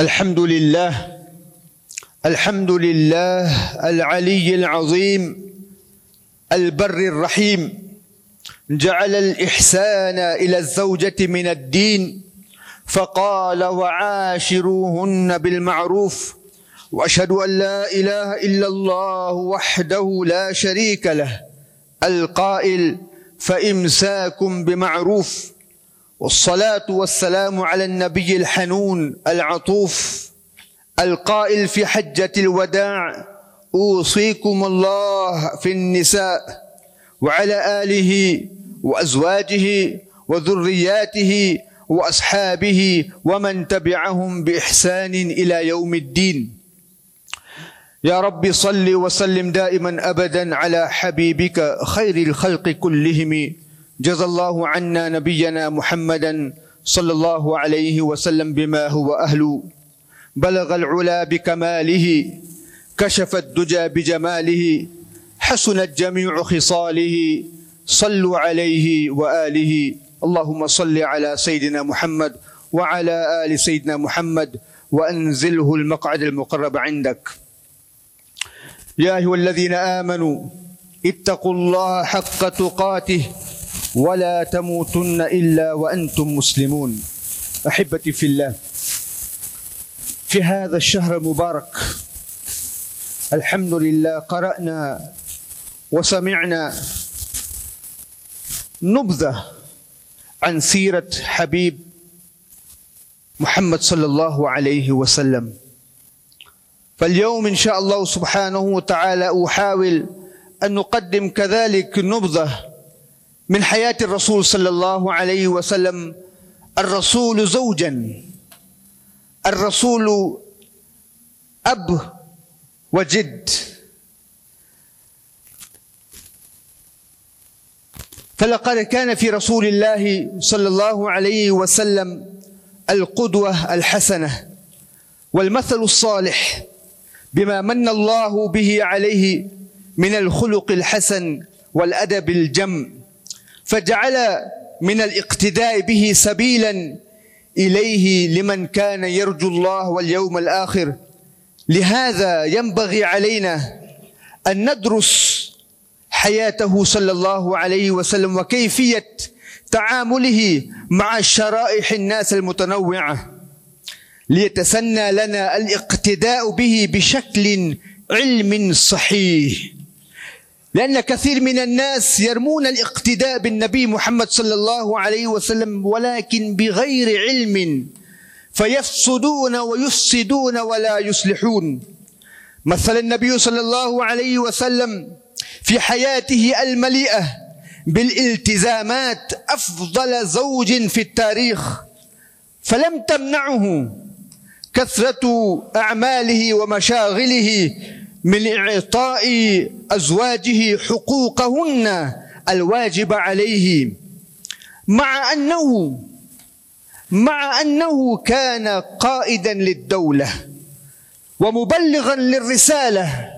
الحمد لله الحمد لله العلي العظيم البر الرحيم جعل الإحسان إلى الزوجة من الدين فقال وعاشروهن بالمعروف وأشهد أن لا إله إلا الله وحده لا شريك له القائل فامساك بمعروف والصلاة والسلام على النبي الحنون العطوف القائل في حجة الوداع أوصيكم الله في النساء وعلى آله وأزواجه وذرياته وأصحابه ومن تبعهم بإحسان إلى يوم الدين. يا رب صل وسلم دائما ابدا على حبيبك خير الخلق كلهم. جزى الله عنا نبينا محمدا صلى الله عليه وسلم بما هو أهل بلغ العلا بكماله كشف الدجى بجماله حسنت جميع خصاله صلوا عليه وآله. اللهم صل على سيدنا محمد وعلى آل سيدنا محمد وأنزله المقعد المقرب عندك. يا أيها الذين آمنوا اتقوا الله حق تقاته ولا تموتن إلا وأنتم مسلمون. أحبتي في الله في هذا الشهر المبارك الحمد لله قرأنا وسمعنا نبذة عن سيرة حبيب محمد صلى الله عليه وسلم. فاليوم إن شاء الله سبحانه وتعالى أحاول أن نقدم كذلك نبذة من حياة الرسول صلى الله عليه وسلم الرسول زوجا الرسول أب وجد. فلقد كان في رسول الله صلى الله عليه وسلم القدوة الحسنة والمثل الصالح بما من الله به عليه من الخلق الحسن والأدب الجم. فجعل من الاقتداء به سبيلا إليه لمن كان يرجو الله واليوم الآخر. لهذا ينبغي علينا أن ندرس حياته صلى الله عليه وسلم وكيفية تعامله مع شرائح الناس المتنوعة. ليتسنى لنا الاقتداء به بشكل علم صحيح. لأن كثير من الناس يرمون الاقتداء بالنبي محمد صلى الله عليه وسلم ولكن بغير علم فيفسدون ويفسدون ولا يصلحون. مثل النبي صلى الله عليه وسلم في حياته المليئة بالالتزامات أفضل زوج في التاريخ فلم تمنعه كثرة أعماله ومشاغله من إعطاء أزواجه حقوقهن الواجب عليه. مع أنه مع أنه كان قائدا للدولة ومبلغا للرسالة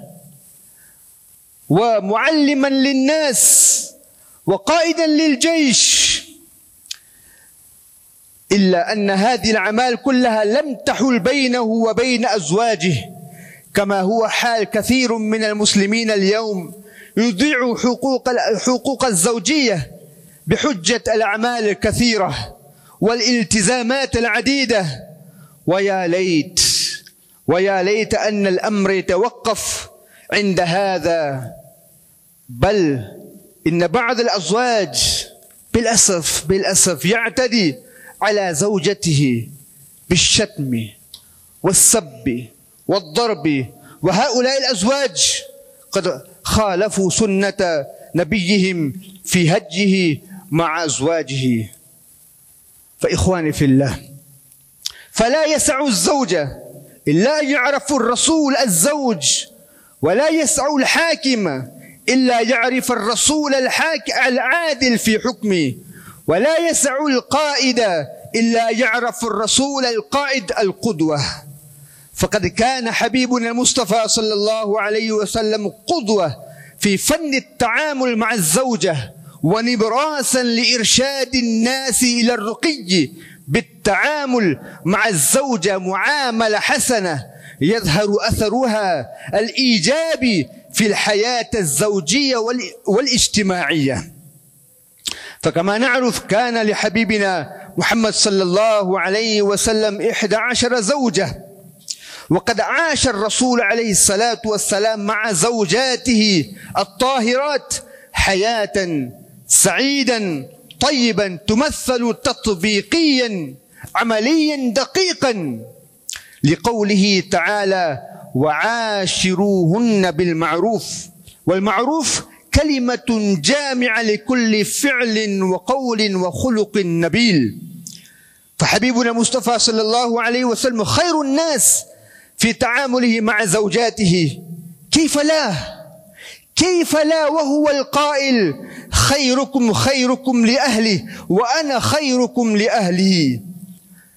ومعلما للناس وقائدا للجيش إلا أن هذه الأعمال كلها لم تحل بينه وبين أزواجه. كما هو حال كثير من المسلمين اليوم يضيع حقوق حقوق الزوجية بحجة الأعمال الكثيرة والالتزامات العديدة. ويا ليت ويا ليت أن الأمر يتوقف عند هذا. بل إن بعض الأزواج بالأسف بالأسف يعتدي على زوجته بالشتم والسب والضرب وهؤلاء الأزواج قد خالفوا سنة نبيهم في هجه مع أزواجه. فإخواني في الله فلا يسع الزوجه إلا ان يعرف الرسول الزوج ولا يسع الحاكم إلا يعرف الرسول الحاكم العادل في حكمه ولا يسع القائد إلا يعرف الرسول القائد القدوة. فقد كان حبيبنا المصطفى صلى الله عليه وسلم قدوة في فن التعامل مع الزوجة ونبراسا لإرشاد الناس إلى الرقي بالتعامل مع الزوجة معاملة حسنة يظهر أثرها الإيجابي في الحياة الزوجية والاجتماعية. فكما نعرف كان لحبيبنا محمد صلى الله عليه وسلم إحدى عشر زوجة وقد عاش الرسول عليه الصلاة والسلام مع زوجاته الطاهرات حياة سعيدا طيبا تمثل تطبيقيا عمليا دقيقا. لقوله تعالى وعاشروهن بالمعروف والمعروف كلمة جامعة لكل فعل وقول وخلق نبيل. فحبيبنا مصطفى صلى الله عليه وسلم خير الناس في تعامله مع زوجاته. كيف لا؟ كيف لا وهو القائل خيركم خيركم لأهله وأنا خيركم لأهله؟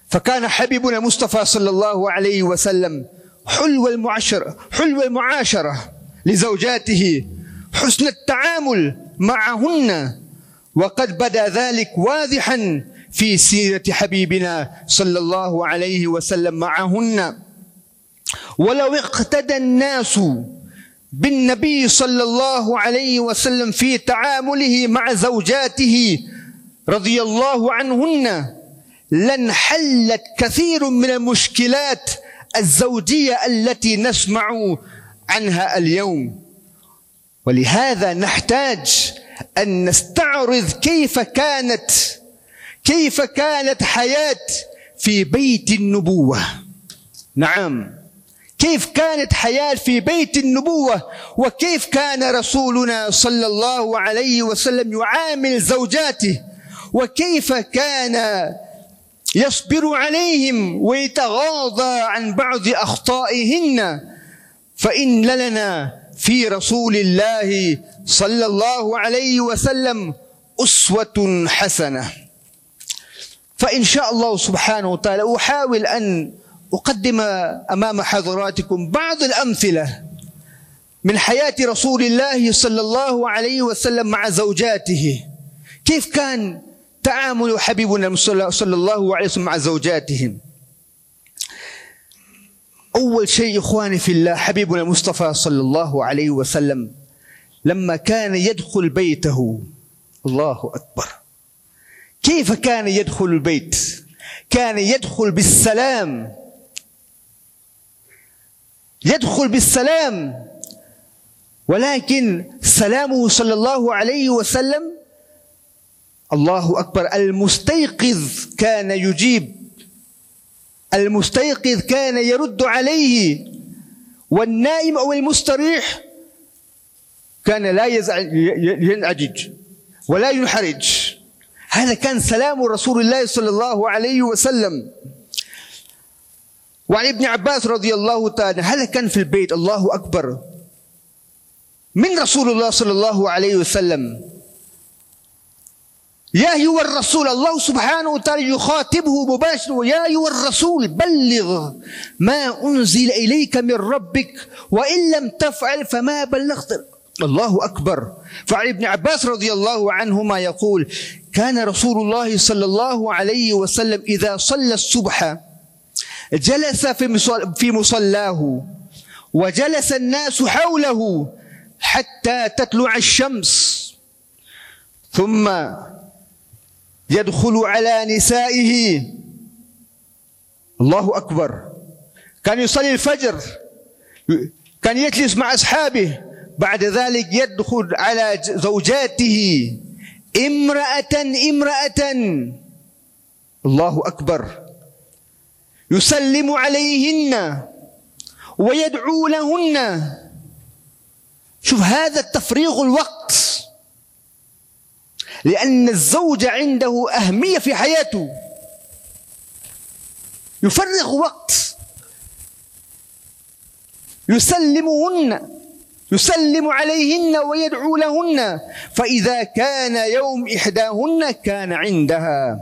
فكان حبيبنا مصطفى صلى الله عليه وسلم حلو المعاشرة حلو المعاشرة لزوجاته حسن التعامل معهن. وقد بدا ذلك واضحا في سيرة حبيبنا صلى الله عليه وسلم معهن. ولو اقتدى الناس بالنبي صلى الله عليه وسلم في تعامله مع زوجاته رضي الله عنهن لانحلت كثير من المشكلات الزوجية التي نسمع عنها اليوم. ولهذا نحتاج أن نستعرض كيف كانت كيف كانت حياة في بيت النبوة. نعم. كيف كانت حياة في بيت النبوة وكيف كان رسولنا صلى الله عليه وسلم يعامل زوجاته وكيف كان يصبر عليهم ويتغاضى عن بعض أخطائهن. فإن لنا في رسول الله صلى الله عليه وسلم أسوة حسنة. فإن شاء الله سبحانه وتعالى أحاول أن أقدم أمام حضراتكم بعض الأمثلة من حياة رسول الله صلى الله عليه وسلم مع زوجاته. كيف كان تعامل حبيبنا صلى الله عليه وسلم مع زوجاتهم؟ أول شيء إخواني في الله حبيبنا المصطفى صلى الله عليه وسلم لما كان يدخل بيته الله أكبر. كيف كان يدخل البيت؟ كان يدخل بالسلام. يدخل بالسلام. ولكن سلامه صلى الله عليه وسلم الله أكبر المستيقظ كان يجيب. المستيقظ كان يرد عليه. والنائم أو المستريح كان لا ينعجج ولا ينحرج. هذا كان سلام رسول الله صلى الله عليه وسلم. وعن ابن عباس رضي الله تعالى هل كان في البيت؟ الله أكبر. من رسول الله صلى الله عليه وسلم. يا أيها الرسول الله سبحانه وتعالى يخاطبه مباشرة يا أيها الرسول بلغ ما أنزل إليك من ربك وإن لم تفعل فما بلغت. الله أكبر. فعن ابن عباس رضي الله عنهما يقول كان رسول الله صلى الله عليه وسلم إذا صلى الصبح جلس في مصلاه وجلس الناس حوله حتى تطلع الشمس. ثم يدخل على نسائه. الله أكبر. كان يصلي الفجر. كان يجلس مع أصحابه. بعد ذلك يدخل على زوجاته. امرأة امرأة. الله أكبر. يسلم عليهن ويدعو لهن. شوف هذا التفريغ الوقت. لأن الزوج عنده أهمية في حياته. يفرغ وقت. يسلمهن يسلم عليهن ويدعو لهن. فإذا كان يوم إحداهن كان عندها.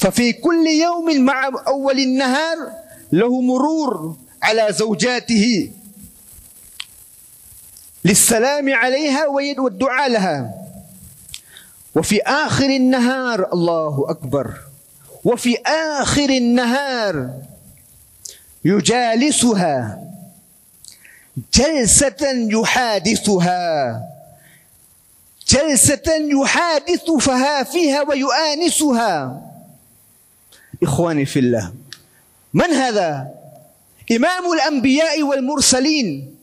ففي كل يوم مع أول النهار له مرور على زوجاته. للسلام عليها والدعاء لها. وفي آخر النهار الله أكبر. وفي آخر النهار يجالسها جلسة يحادثها. جلسة يحادثها فيها ويؤانسها. إخواني في الله. من هذا؟ إمام الأنبياء والمرسلين.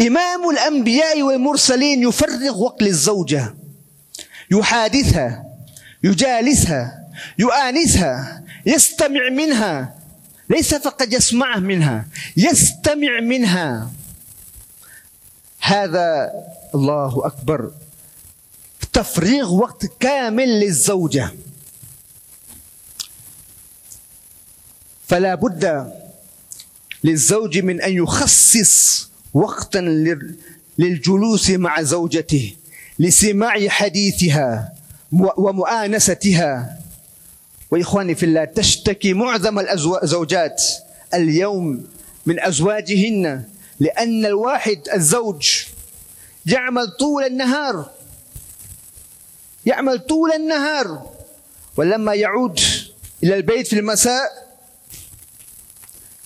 إمام الأنبياء والمرسلين يفرغ وقت للزوجة يحادثها يجالسها يؤانسها يستمع منها. ليس فقط يسمع منها يستمع منها. هذا الله أكبر. تفريغ وقت كامل للزوجة. فلا بد للزوج من أن يخصص وقتا للجلوس مع زوجته لسماع حديثها ومؤانستها. وإخواني في الله تشتكي معظم الزوجات اليوم من أزواجهن لأن الواحد الزوج يعمل طول النهار. يعمل طول النهار. ولما يعود إلى البيت في المساء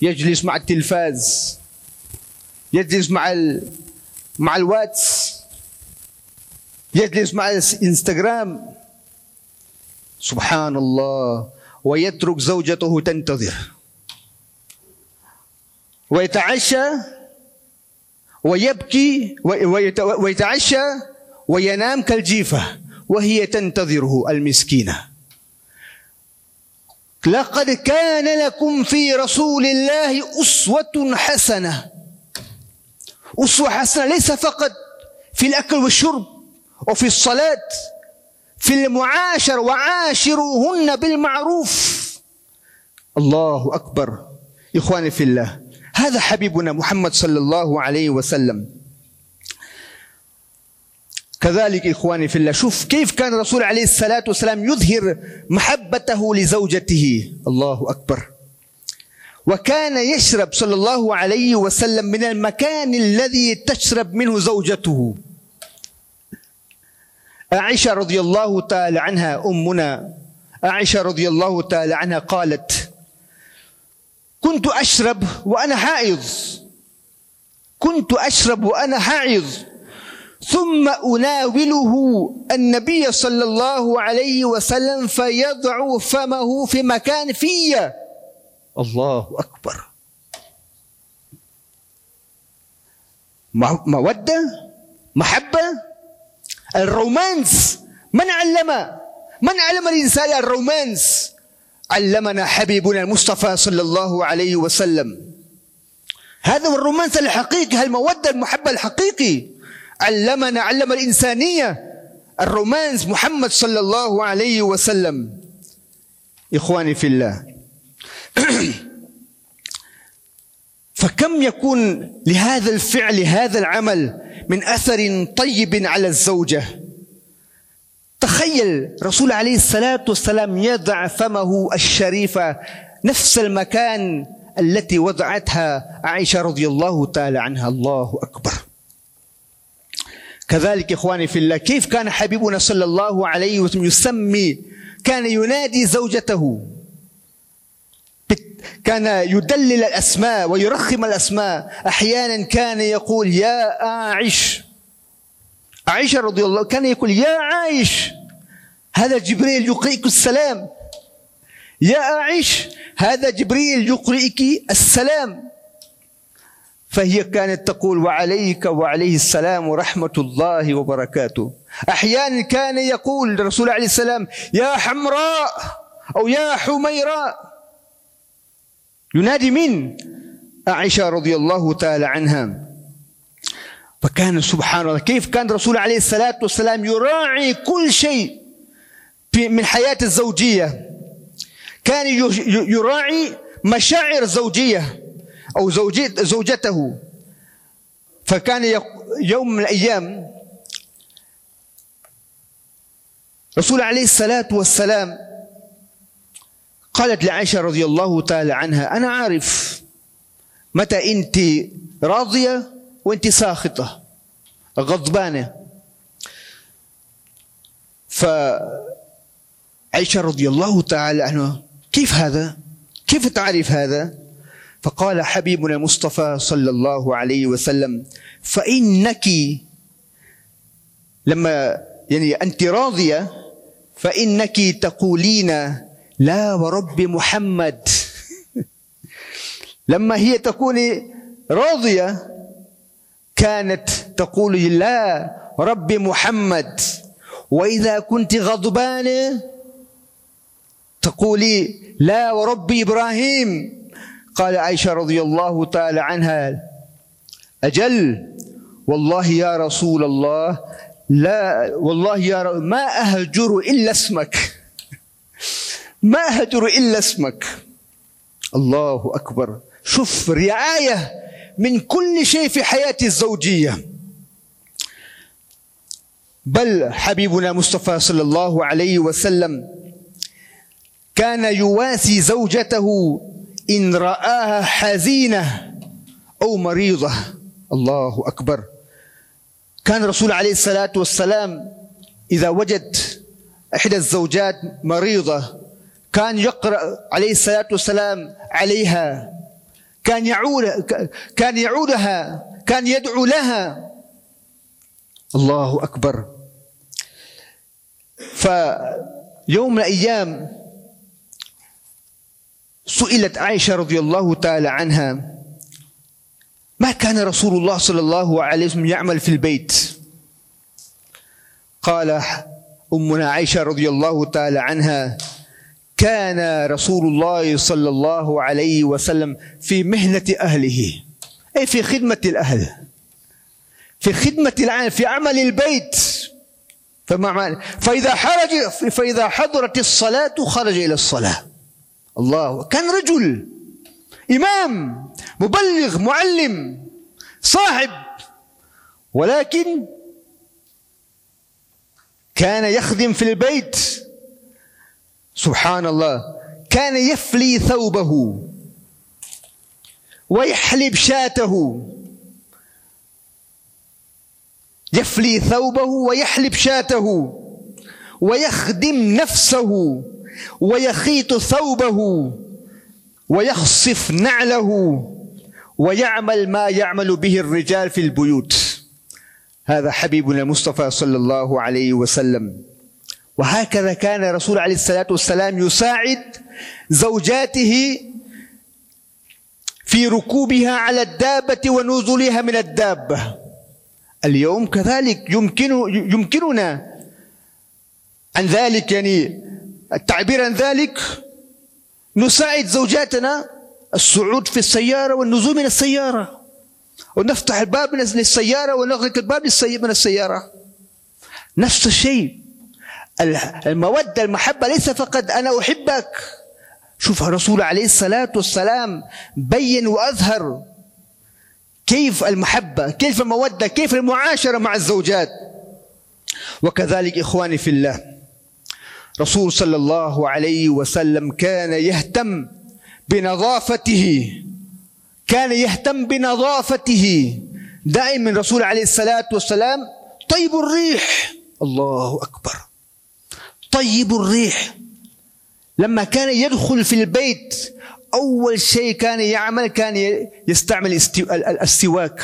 يجلس مع التلفاز يجلس مع ال... مع الواتس يجلس مع الإنستغرام. سبحان الله ويترك زوجته تنتظر. ويتعشى ويبكي ويتعشى وينام كالجيفة وهي تنتظره المسكينة. لقد كان لكم في رسول الله أسوة حسنة. أسوة حسنة ليس فقط في الأكل والشرب وفي الصلاة في المعاشر وعاشروهن بالمعروف. الله أكبر. إخواني في الله هذا حبيبنا محمد صلى الله عليه وسلم كذلك إخواني في الله. شوف كيف كان الرسول عليه الصلاة والسلام يظهر محبته لزوجته. الله أكبر. وكان يشرب صلى الله عليه وسلم من المكان الذي تشرب منه زوجته. عائشة رضي الله تعالى عنها أمنا عائشة رضي الله تعالى عنها قالت كنت أشرب وأنا حائض. كنت أشرب وأنا حائض. ثم أناوله النبي صلى الله عليه وسلم فيضع فمه في مكان في الله أكبر. مودة محبة الرومانس. من علم؟ من علم الإنسان الرومانس؟ علمنا حبيبنا المصطفى صلى الله عليه وسلم. هذا هو الرومانس الحقيقي المودة المحبة الحقيقي. علمنا علم الإنسانية الرومانس محمد صلى الله عليه وسلم. إخواني في الله. فكم يكون لهذا الفعل هذا العمل من أثر طيب على الزوجة؟ تخيل رسول عليه الصلاة والسلام يضع فمه الشريفه نفس المكان التي وضعتها عائشة رضي الله تعالى عنها. الله أكبر. كذلك إخواني في الله كيف كان حبيبنا صلى الله عليه وسلم يسمي؟ كان ينادي زوجته. كان يدلل الأسماء ويرخم الأسماء. أحيانا كان يقول يا عائش. عائشة رضي الله كان يقول يا عائش. هذا جبريل يقرئك السلام. يا عائش هذا جبريل يقرئك السلام. فهي كانت تقول وعليك وعليه السلام ورحمة الله وبركاته. أحيانا كان يقول الرسول عليه السلام يا حمراء أو يا حميراء ينادي من؟ عائشة رضي الله تعالى عنها. فكان سبحان الله كيف كان الرسول عليه الصلاة والسلام يراعي كل شيء من حياة الزوجية؟ كان يراعي مشاعر زوجية أو زوجته فكان يوم من الأيام رسول عليه الصلاة والسلام قالت لعائشة رضي الله تعالى عنها أنا عارف متى أنت راضية وأنت ساخطة غضبانة ف عائشة رضي الله تعالى عنها كيف هذا؟ كيف تعرف هذا؟ فقال حبيبنا المصطفى صلى الله عليه وسلم فإنك لما يعني أنت راضية فإنك تقولين لا ورب محمد. لما هي تكون راضية كانت تقول لا رب محمد. وإذا كنت غضبانة تقولي لا ورب إبراهيم. قال عائشة رضي الله تعالى عنها أجل؟ والله يا رسول الله لا والله يا ما أهجر إلا اسمك. ما أهجر إلا اسمك. الله أكبر. شوف رعاية من كل شيء في حياة الزوجية. بل حبيبنا مصطفى صلى الله عليه وسلم كان يواسي زوجته إن رآها حزينة أو مريضة. الله أكبر. كان الرسول عليه الصلاة والسلام إذا وجد إحدى الزوجات مريضة كان يقرأ عليه الصلاة والسلام عليها. كان يعود كان يعودها كان يدعو لها. الله أكبر. فيوم من الأيام سئلت عائشة رضي الله تعالى عنها ما كان رسول الله صلى الله عليه وسلم يعمل في البيت؟ قال أمنا عائشة رضي الله تعالى عنها كان رسول الله صلى الله عليه وسلم في مهنة أهله أي في خدمة الأهل في خدمة العالم في عمل البيت. فإذا حرج فإذا حضرت الصلاة خرج إلى الصلاة. الله. كان رجل إمام مبلغ معلم صاحب ولكن كان يخدم في البيت. سبحان الله. كان يفلي ثوبه ويحلب شاته. يفلي ثوبه ويحلب شاته. ويخدم نفسه. ويخيط ثوبه ويخصف نعله ويعمل ما يعمل به الرجال في البيوت. هذا حبيبنا المصطفى صلى الله عليه وسلم. وهكذا كان الرسول عليه الصلاة والسلام يساعد زوجاته في ركوبها على الدابة ونزولها من الدابة. اليوم كذلك يمكن يمكننا عن ذلك يعني التعبير عن ذلك نساعد زوجاتنا الصعود في السيارة والنزول من السيارة. ونفتح الباب للسيارة ونغلق الباب من السيارة. نفس الشيء. المودة المحبة ليس فقط أنا أحبك. شوف الرسول عليه الصلاة والسلام بين وأظهر كيف المحبة كيف المودة كيف المعاشرة مع الزوجات. وكذلك إخواني في الله. رسول صلى الله عليه وسلم كان يهتم بنظافته كان يهتم بنظافته. دائما الرسول عليه الصلاة والسلام طيب الريح. الله أكبر. طيب الريح. لما كان يدخل في البيت أول شيء كان يعمل كان يستعمل السواك.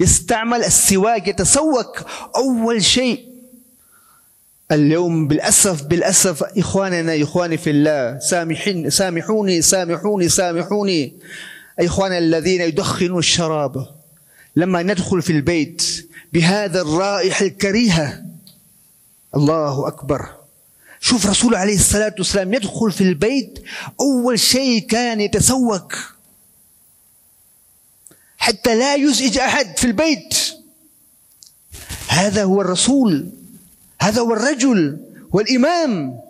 يستعمل السواك يتسوك. أول شيء اليوم بالأسف بالأسف إخواننا إخواني في الله سامحين سامحوني سامحوني سامحوني. إخواننا الذين يدخنون الشراب لما ندخل في البيت بهذا الرائحة الكريهة. الله أكبر. شوف رسول عليه الصلاة والسلام يدخل في البيت أول شيء كان يتسوق. حتى لا يزعج أحد في البيت. هذا هو الرسول. هذا هو الرجل والإمام.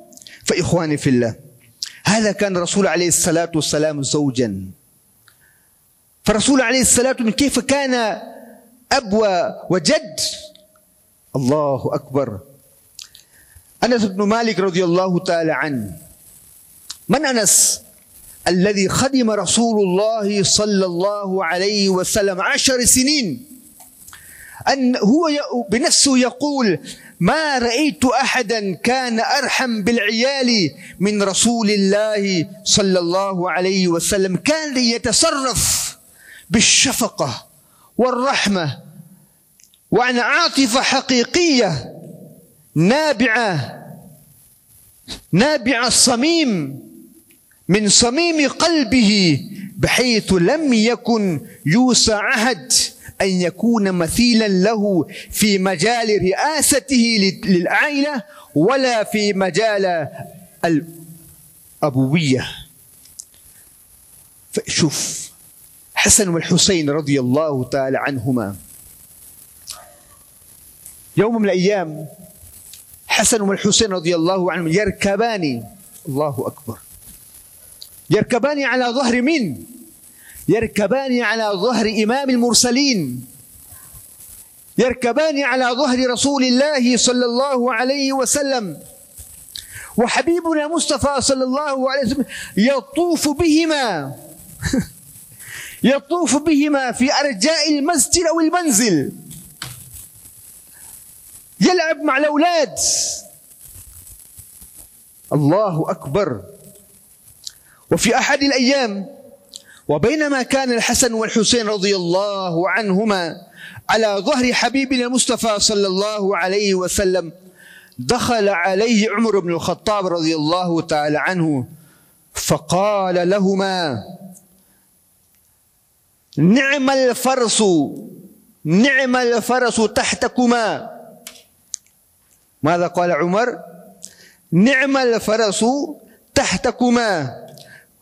فإخواني في الله هذا كان الرسول عليه الصلاة والسلام زوجا. فالرسول عليه الصلاة والسلام كيف كان أب وجد؟ الله أكبر. أنس بن مالك رضي الله تعالى عنه. من أنس؟ الذي خدم رسول الله صلى الله عليه وسلم عشر سنين. أن هو بنفسه يقول ما رأيت أحدا كان أرحم بالعيال من رسول الله صلى الله عليه وسلم. كان يتصرف بالشفقة والرحمة وعن عاطفة حقيقية نابعة نابعة الصميم من صميم قلبه بحيث لم يكن يوسى عهد أن يكون مثيلا له في مجال رئاسته للعائلة ولا في مجال الأبوية. فشوف حسن والحسين رضي الله تعالى عنهما. يوم من الأيام حسن والحسين رضي الله عنهم يركبان الله أكبر يركبان على ظهر من يركبان على ظهر إمام المرسلين. يركبان على ظهر رسول الله صلى الله عليه وسلم. وحبيبنا مصطفى صلى الله عليه وسلم يطوف بهما. يطوف بهما في أرجاء المسجد أو المنزل. يلعب مع الأولاد. الله أكبر. وفي أحد الأيام وبينما كان الحسن والحسين رضي الله عنهما على ظهر حبيبنا المصطفى صلى الله عليه وسلم دخل عليه عمر بن الخطاب رضي الله تعالى عنه فقال لهما نعم الفرس نعم الفرس تحتكما. ماذا قال عمر؟ نعم الفرس تحتكما.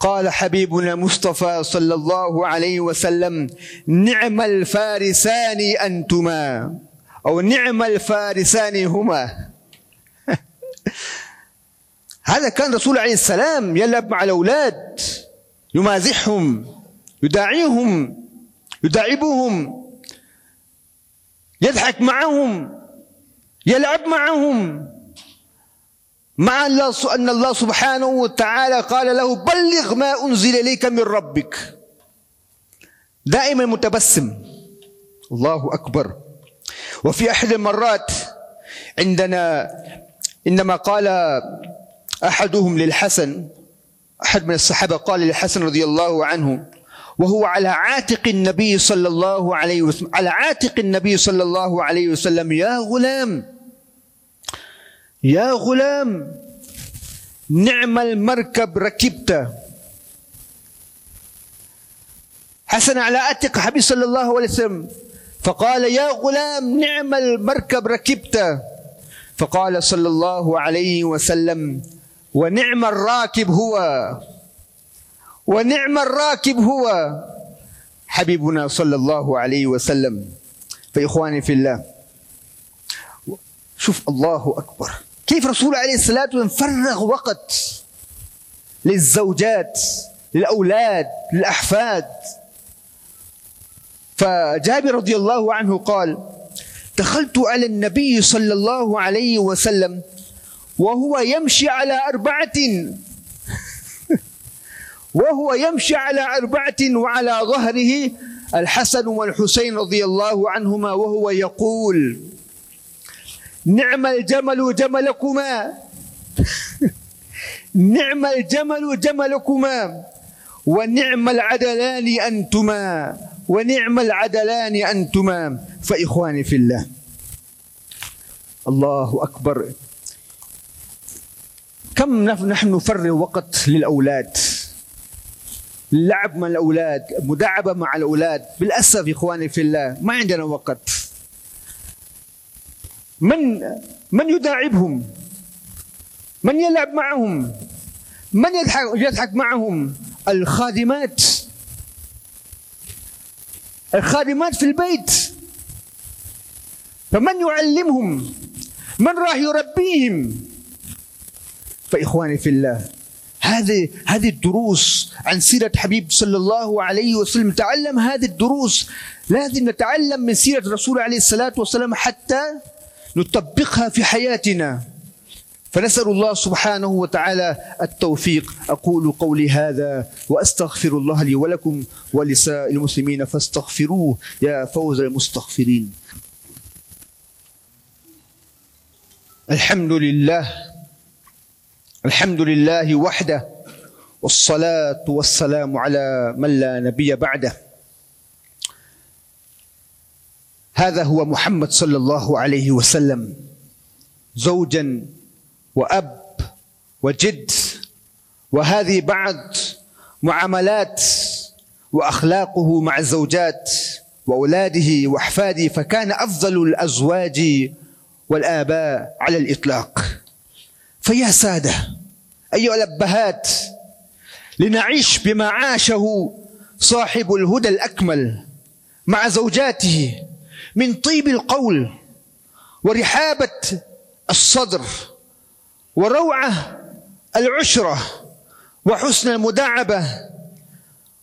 قال حبيبنا مصطفى صلى الله عليه وسلم نعم الفارسان أنتما أو نعم الفارسان هما. هذا كان رسول عليه السلام يلعب مع الأولاد يمازحهم يداعيهم يداعبهم يضحك معهم يلعب معهم. مع أن الله سبحانه وتعالى قال له بلغ ما أنزل إليك من ربك. دائما متبسم. الله أكبر. وفي أحد المرات عندنا إنما قال أحدهم للحسن أحد من الصحابة قال للحسن رضي الله عنه وهو على عاتق النبي صلى الله عليه وسلم على عاتق النبي صلى الله عليه وسلم يا غلام يا غلام نعم المركب ركبت حسن على عاتق حبيب صلى الله عليه وسلم. فقال يا غلام نعم المركب ركبت فقال صلى الله عليه وسلم ونعم الراكب هو ونعم الراكب هو. حبيبنا صلى الله عليه وسلم. فإخواني في الله شوف الله أكبر. كيف رسول عليه الصلاة والسلام فرغ وقت للزوجات للأولاد للأحفاد؟ فجابر رضي الله عنه قال دخلت على النبي صلى الله عليه وسلم وهو يمشي على أربعة وهو يمشي على أربعة وعلى ظهره الحسن والحسين رضي الله عنهما وهو يقول نعم الجمل جملكما. نعم الجمل جملكما. ونعم العدلان أنتما. ونعم العدلان أنتما. فإخواني في الله. الله أكبر. كم نحن نفرغ وقت للأولاد؟ اللعب مع الأولاد مداعبة مع الأولاد. بالأسف إخواني في الله ما عندنا وقت. من من يداعبهم؟ من يلعب معهم؟ من يضحك يضحك معهم؟ الخادمات. الخادمات في البيت. فمن يعلمهم؟ من راح يربيهم؟ فإخواني في الله هذه هذه الدروس عن سيرة حبيب صلى الله عليه وسلم. تعلم هذه الدروس. لازم نتعلم من سيرة الرسول عليه الصلاة والسلام حتى نطبقها في حياتنا. فنسأل الله سبحانه وتعالى التوفيق. أقول قولي هذا وأستغفر الله لي ولكم ولسائر المسلمين فاستغفروه يا فوز المستغفرين. الحمد لله. الحمد لله وحده والصلاة والسلام على من لا نبي بعده. هذا هو محمد صلى الله عليه وسلم زوجا وأب وجد وهذه بعض معاملات وأخلاقه مع الزوجات وأولاده وأحفاده فكان أفضل الأزواج والآباء على الإطلاق. فيا سادة أيها الأبهات لنعيش بما عاشه صاحب الهدى الأكمل مع زوجاته. من طيب القول ورحابة الصدر وروعة العشرة وحسن المداعبة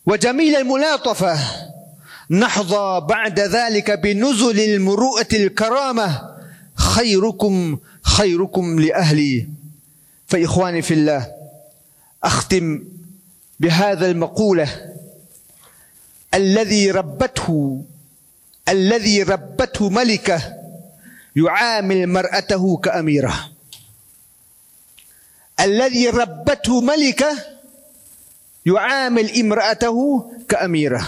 وجميل الملاطفة نحظى بعد ذلك بنزل المروءة الكرامة خيركم خيركم لأهلي. فإخواني في الله أختم بهذا المقولة الذي ربته الذي ربته ملكة يعامل مرأته كأميرة. الذي ربته ملكة يعامل امرأته كأميرة.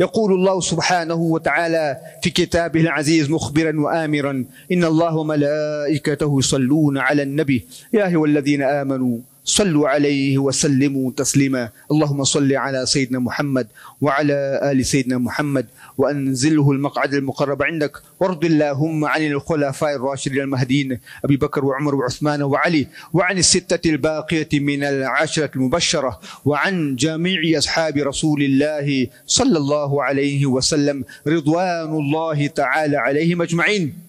يقول الله سبحانه وتعالى في كتابه العزيز مخبرا وآمرا إن الله وملائكته يصلون على النبي. يا أيها الذين آمنوا صلوا عليه وسلموا تسليما. اللهم صل على سيدنا محمد وعلى آل سيدنا محمد وأنزله المقعد المقرب عندك. وارض اللهم عن الخلفاء الراشدين المهديين أبي بكر وعمر وعثمان وعلي وعن الستة الباقية من العشرة المبشرة وعن جميع أصحاب رسول الله صلى الله عليه وسلم. رضوان الله تعالى عليهم أجمعين.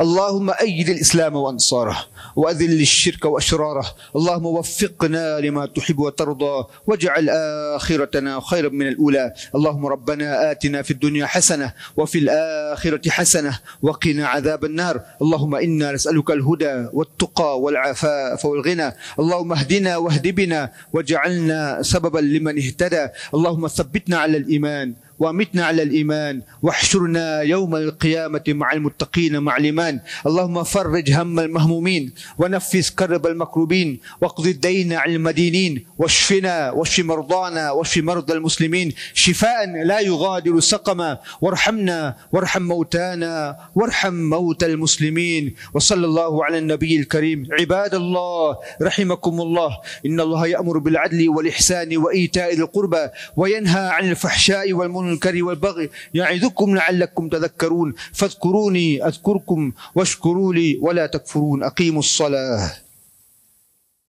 اللهم أيد الإسلام وأنصاره وأذل الشرك وأشراره. اللهم وفقنا لما تحب وترضى واجعل آخرتنا خيرا من الأولى. اللهم ربنا آتنا في الدنيا حسنة وفي الآخرة حسنة وقنا عذاب النار. اللهم إنا نسألك الهدى والتقى والعفاف والغنى. اللهم اهدنا واهد بنا واجعلنا سببا لمن اهتدى. اللهم ثبتنا على الإيمان وامتنا على الإيمان واحشرنا يوم القيامة مع المتقين مع الإيمان. اللهم فرج هم المهمومين ونفس كرب المكروبين واقض الدين عن المدينين واشفنا واشف مرضانا واشف مرضى المسلمين. شفاء لا يغادر سقما. وارحمنا وارحم موتانا وارحم موتى المسلمين. وصلى الله على النبي الكريم. عباد الله رحمكم الله. إن الله يأمر بالعدل والإحسان وإيتاء ذي القربى وينهى عن الفحشاء والمنكر. والبغي. يعظكم لعلكم تذكرون. فاذكروني أذكركم واشكروا لي ولا تكفرون. أقيموا الصلاة.